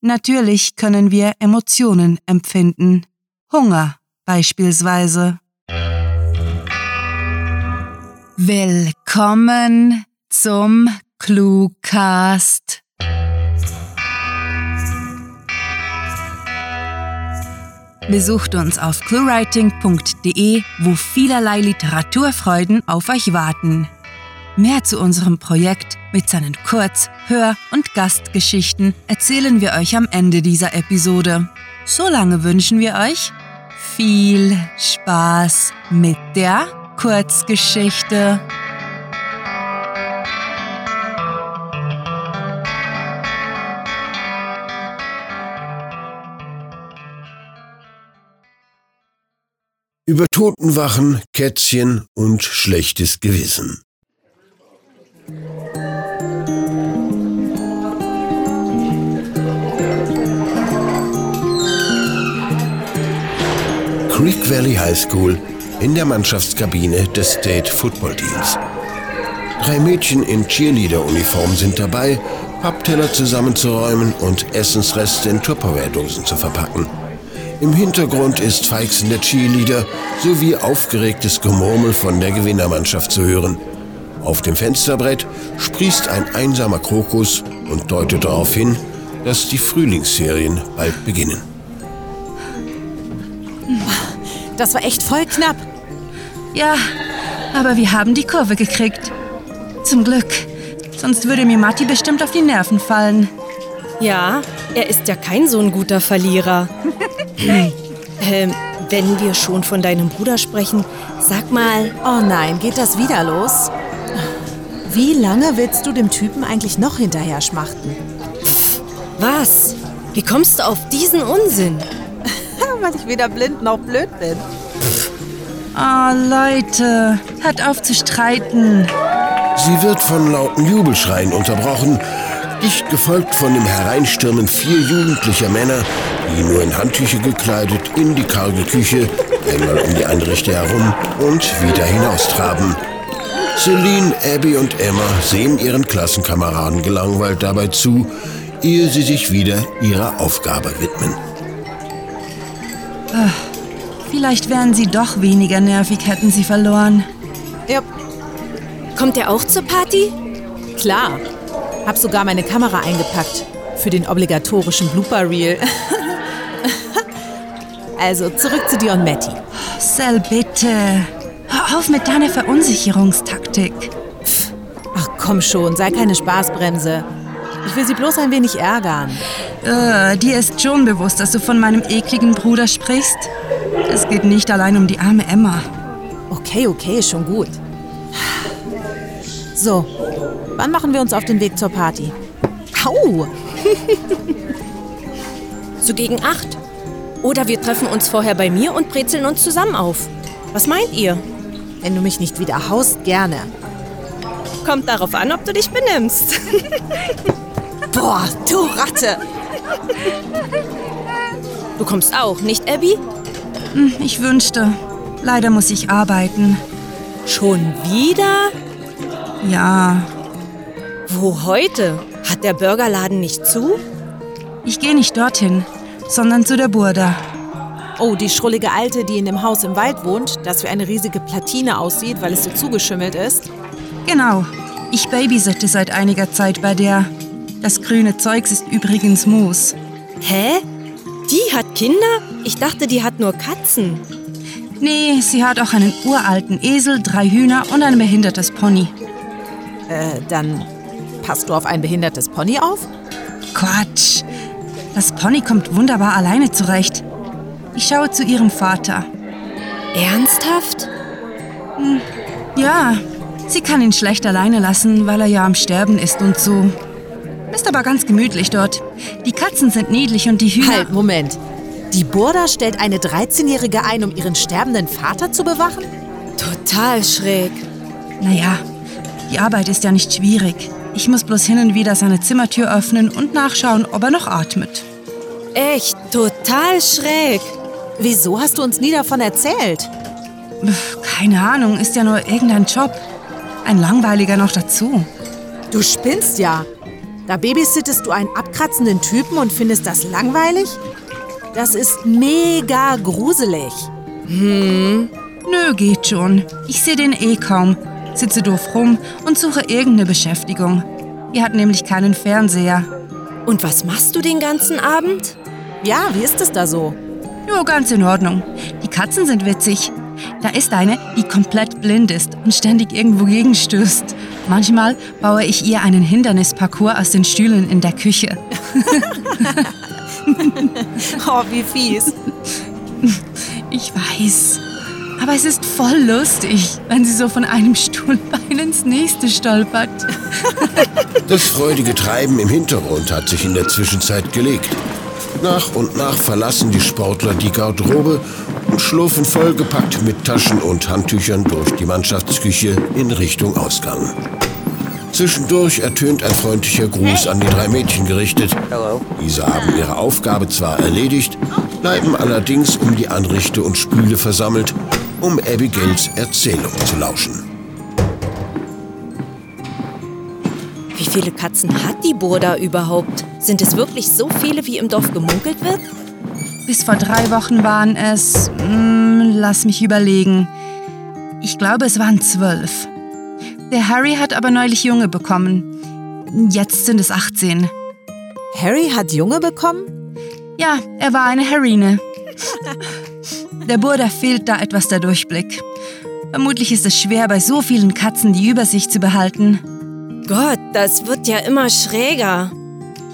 Natürlich können wir Emotionen empfinden. Hunger beispielsweise. Willkommen zum Cluecast. Besucht uns auf cluewriting.de, wo vielerlei Literaturfreuden auf euch warten. Mehr zu unserem Projekt mit seinen Kurz-, Hör- und Gastgeschichten erzählen wir euch am Ende dieser Episode. Solange wünschen wir euch viel Spaß mit der Kurzgeschichte. Über Totenwachen, Kätzchen und schlechtes Gewissen. Creek Valley High School in der Mannschaftskabine des State Football Teams. Drei Mädchen in Cheerleader-Uniform sind dabei, Pappteller zusammenzuräumen und Essensreste in Tupperware-Dosen zu verpacken. Im Hintergrund ist feixender Cheerleader sowie aufgeregtes Gemurmel von der Gewinnermannschaft zu hören. Auf dem Fensterbrett sprießt ein einsamer Krokus und deutet darauf hin, dass die Frühlingsferien bald beginnen. Das war echt voll knapp. Ja, aber wir haben die Kurve gekriegt. Zum Glück. Sonst würde mir Matti bestimmt auf die Nerven fallen. Ja, er ist ja kein so ein guter Verlierer. ähm, wenn wir schon von deinem Bruder sprechen, sag mal, Oh nein, geht das wieder los? Wie lange willst du dem Typen eigentlich noch hinterher schmachten? was? Wie kommst du auf diesen Unsinn? Weil ich weder blind noch blöd bin. Oh, Leute, hört auf zu streiten. Sie wird von lauten Jubelschreien unterbrochen, dicht gefolgt von dem Hereinstürmen vier jugendlicher Männer, die nur in Handtücher gekleidet in die karge Küche, einmal um die Einrichte herum und wieder hinaustraben. Celine, Abby und Emma sehen ihren Klassenkameraden gelangweilt dabei zu, ehe sie sich wieder ihrer Aufgabe widmen. Vielleicht wären sie doch weniger nervig, hätten sie verloren. Ja, Kommt er auch zur Party? klar. Hab sogar meine Kamera eingepackt. Für den obligatorischen Blooper-Reel. also, zurück zu dir und Matty. Sel, bitte. Hör auf mit deiner Verunsicherungstaktik. Ach komm schon, sei keine Spaßbremse. Ich will sie bloß ein wenig ärgern. Äh, dir ist schon bewusst, dass du von meinem ekligen Bruder sprichst? Es geht nicht allein um die arme Emma. Okay, okay, schon gut. So, wann machen wir uns auf den Weg zur Party? Au! So gegen acht. Oder wir treffen uns vorher bei mir und brezeln uns zusammen auf. Was meint ihr? Wenn du mich nicht wieder haust, gerne. Kommt darauf an, ob du dich benimmst. Boah, du Ratte! Du kommst auch, nicht Abby? Ich wünschte. Leider muss ich arbeiten. Schon wieder? Ja, Wo heute? Hat der Burgerladen nicht zu? ich gehe nicht dorthin, sondern zu der Burda. Oh, die schrullige Alte, die in dem Haus im Wald wohnt, das wie eine riesige Platine aussieht, weil es so zugeschimmelt ist. Genau. Ich babysitte seit einiger Zeit bei der. Das grüne Zeugs ist übrigens Moos. Hä? Die hat Kinder? Ich dachte, die hat nur Katzen. Nee, sie hat auch einen uralten Esel, drei Hühner und ein behindertes Pony. Äh, dann passt du auf ein behindertes Pony auf? Quatsch. Das Pony kommt wunderbar alleine zurecht. Ich schaue zu ihrem Vater. Ernsthaft? Ja, sie kann ihn schlecht alleine lassen, weil er ja am Sterben ist und so. Ist aber ganz gemütlich dort. Die Katzen sind niedlich und die Hühner. Halt, Moment. Die Burda stellt eine 13-Jährige ein, um ihren sterbenden Vater zu bewachen? Total schräg. Naja, die Arbeit ist ja nicht schwierig. Ich muss bloß hin und wieder seine Zimmertür öffnen und nachschauen, ob er noch atmet. Echt total schräg. Wieso hast du uns nie davon erzählt? Keine Ahnung, ist ja nur irgendein Job. Ein langweiliger noch dazu. Du spinnst ja. Da babysittest du einen abkratzenden Typen und findest das langweilig? Das ist mega gruselig. Hm. Nö, geht schon. Ich sehe den eh kaum. Sitze doof rum und suche irgendeine Beschäftigung. Ihr hat nämlich keinen Fernseher. Und was machst du den ganzen Abend? Ja, wie ist es da so? Jo, ganz in Ordnung. Die Katzen sind witzig. Da ist eine, die komplett blind ist und ständig irgendwo gegenstößt. Manchmal baue ich ihr einen Hindernisparcours aus den Stühlen in der Küche. oh, wie fies. Ich weiß. Aber es ist voll lustig, wenn sie so von einem Stuhlbein ins nächste stolpert. Das freudige Treiben im Hintergrund hat sich in der Zwischenzeit gelegt. Nach und nach verlassen die Sportler die Garderobe und schlurfen vollgepackt mit Taschen und Handtüchern durch die Mannschaftsküche in Richtung Ausgang. Zwischendurch ertönt ein freundlicher Gruß an die drei Mädchen gerichtet. Diese haben ihre Aufgabe zwar erledigt, bleiben allerdings um die Anrichte und Spüle versammelt, um Abigails Erzählung zu lauschen. Wie viele Katzen hat die Burda überhaupt? Sind es wirklich so viele, wie im Dorf gemunkelt wird? Bis vor drei Wochen waren es. Mh, hm, lass mich überlegen. Ich glaube, es waren zwölf. Der Harry hat aber neulich Junge bekommen. Jetzt sind es 18. Harry hat Junge bekommen? Ja, er war eine Harine. Der Burda fehlt da etwas der Durchblick. Vermutlich ist es schwer, bei so vielen Katzen die Übersicht zu behalten. Gott, das wird ja immer schräger.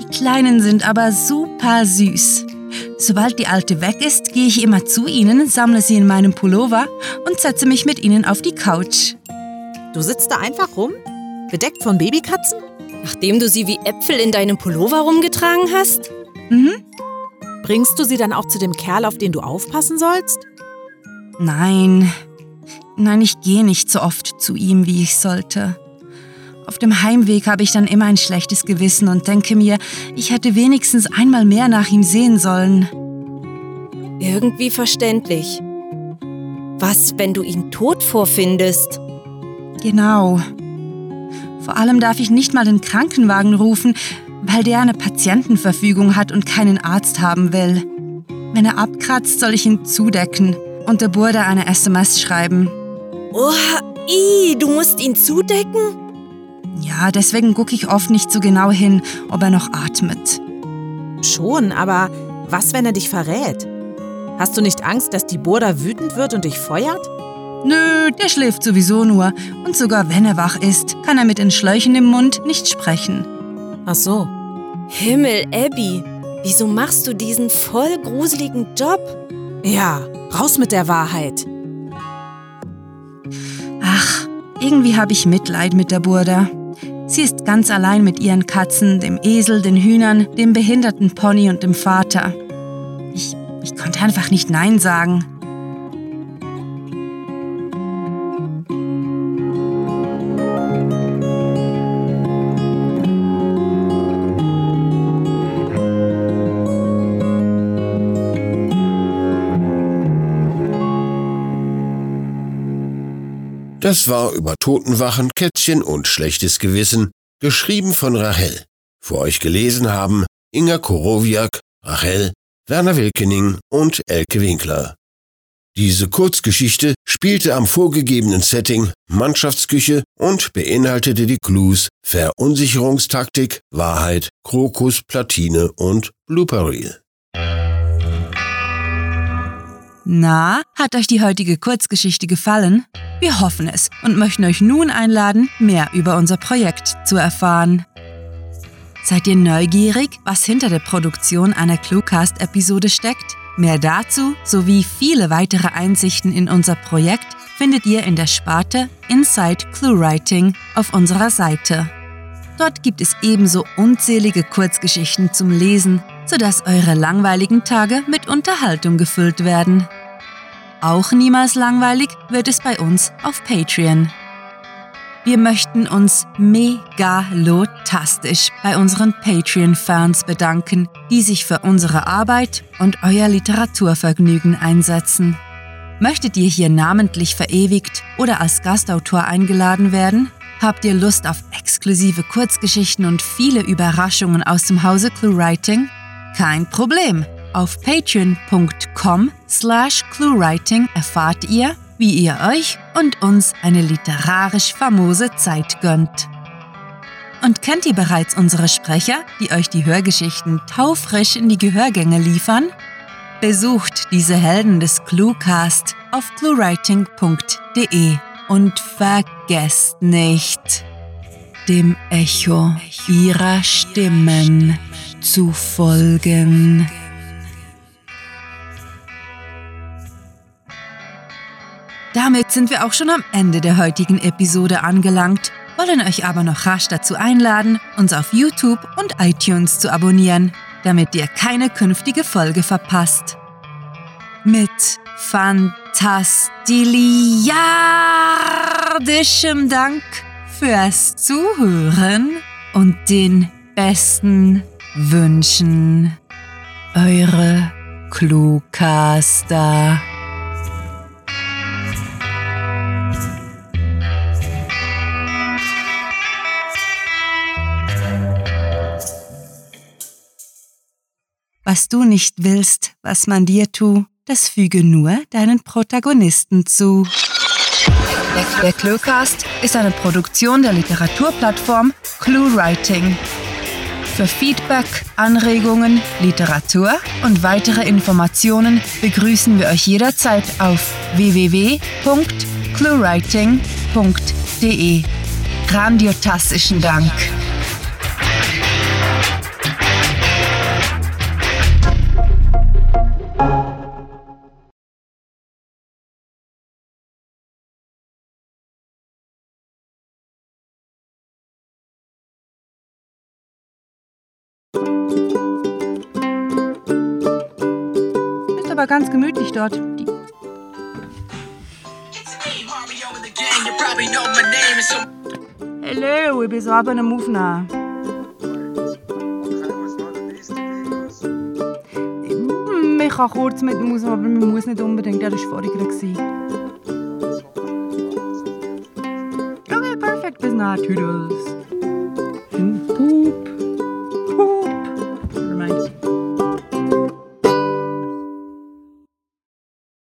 Die Kleinen sind aber super süß. Sobald die Alte weg ist, gehe ich immer zu ihnen, sammle sie in meinem Pullover und setze mich mit ihnen auf die Couch. Du sitzt da einfach rum? Bedeckt von Babykatzen? Nachdem du sie wie Äpfel in deinem Pullover rumgetragen hast? Mhm. Bringst du sie dann auch zu dem Kerl, auf den du aufpassen sollst? Nein. Nein, ich gehe nicht so oft zu ihm, wie ich sollte. Auf dem Heimweg habe ich dann immer ein schlechtes Gewissen und denke mir, ich hätte wenigstens einmal mehr nach ihm sehen sollen. Irgendwie verständlich. Was, wenn du ihn tot vorfindest? Genau. Vor allem darf ich nicht mal den Krankenwagen rufen, weil der eine Patientenverfügung hat und keinen Arzt haben will. Wenn er abkratzt, soll ich ihn zudecken und der Burda eine SMS schreiben. Oha, i, du musst ihn zudecken? Ja, deswegen gucke ich oft nicht so genau hin, ob er noch atmet. Schon, aber was, wenn er dich verrät? Hast du nicht Angst, dass die Burda wütend wird und dich feuert? Nö, der schläft sowieso nur. Und sogar wenn er wach ist, kann er mit den Schläuchen im Mund nicht sprechen. Ach so. Himmel, Abby, wieso machst du diesen voll gruseligen Job? Ja, raus mit der Wahrheit. Ach, irgendwie habe ich Mitleid mit der Burda. Sie ist ganz allein mit ihren Katzen, dem Esel, den Hühnern, dem behinderten Pony und dem Vater. Ich, ich konnte einfach nicht Nein sagen. Das war über Totenwachen, Kätzchen und schlechtes Gewissen, geschrieben von Rachel. Für euch gelesen haben Inga Korowiak, Rachel, Werner Wilkening und Elke Winkler. Diese Kurzgeschichte spielte am vorgegebenen Setting Mannschaftsküche und beinhaltete die Clues Verunsicherungstaktik, Wahrheit, Krokus, Platine und Blooper Reel. Na, hat euch die heutige Kurzgeschichte gefallen? Wir hoffen es und möchten euch nun einladen, mehr über unser Projekt zu erfahren. Seid ihr neugierig, was hinter der Produktion einer Cluecast-Episode steckt? Mehr dazu sowie viele weitere Einsichten in unser Projekt findet ihr in der Sparte Inside ClueWriting auf unserer Seite. Dort gibt es ebenso unzählige Kurzgeschichten zum Lesen, sodass eure langweiligen Tage mit Unterhaltung gefüllt werden. Auch niemals langweilig wird es bei uns auf Patreon. Wir möchten uns megalotastisch bei unseren Patreon-Fans bedanken, die sich für unsere Arbeit und euer Literaturvergnügen einsetzen. Möchtet ihr hier namentlich verewigt oder als Gastautor eingeladen werden? Habt ihr Lust auf exklusive Kurzgeschichten und viele Überraschungen aus dem Hause ClueWriting? Kein Problem. Auf patreon.com slash cluewriting erfahrt ihr, wie ihr euch und uns eine literarisch famose Zeit gönnt. Und kennt ihr bereits unsere Sprecher, die euch die Hörgeschichten taufrisch in die Gehörgänge liefern? Besucht diese Helden des Cluecast auf cluewriting.de und vergesst nicht, dem Echo ihrer Stimmen zu folgen. Damit sind wir auch schon am Ende der heutigen Episode angelangt, wollen euch aber noch rasch dazu einladen, uns auf YouTube und iTunes zu abonnieren, damit ihr keine künftige Folge verpasst. Mit fantastiliardischem Dank fürs Zuhören und den besten Wünschen. Eure Cluecaster. Was du nicht willst, was man dir tu, das füge nur deinen Protagonisten zu. Der Cluecast ist eine Produktion der Literaturplattform ClueWriting. Für Feedback, Anregungen, Literatur und weitere Informationen begrüßen wir euch jederzeit auf www.cluewriting.de. Grandiotastischen Dank. Aber ganz gemütlich dort. Die Hallo, ich bin am Aufnehmen. Hm, Ich kann kurz mit dem Maus, aber man muss nicht unbedingt, der war gewesen. Okay, perfekt, bis nachher, Tüdels.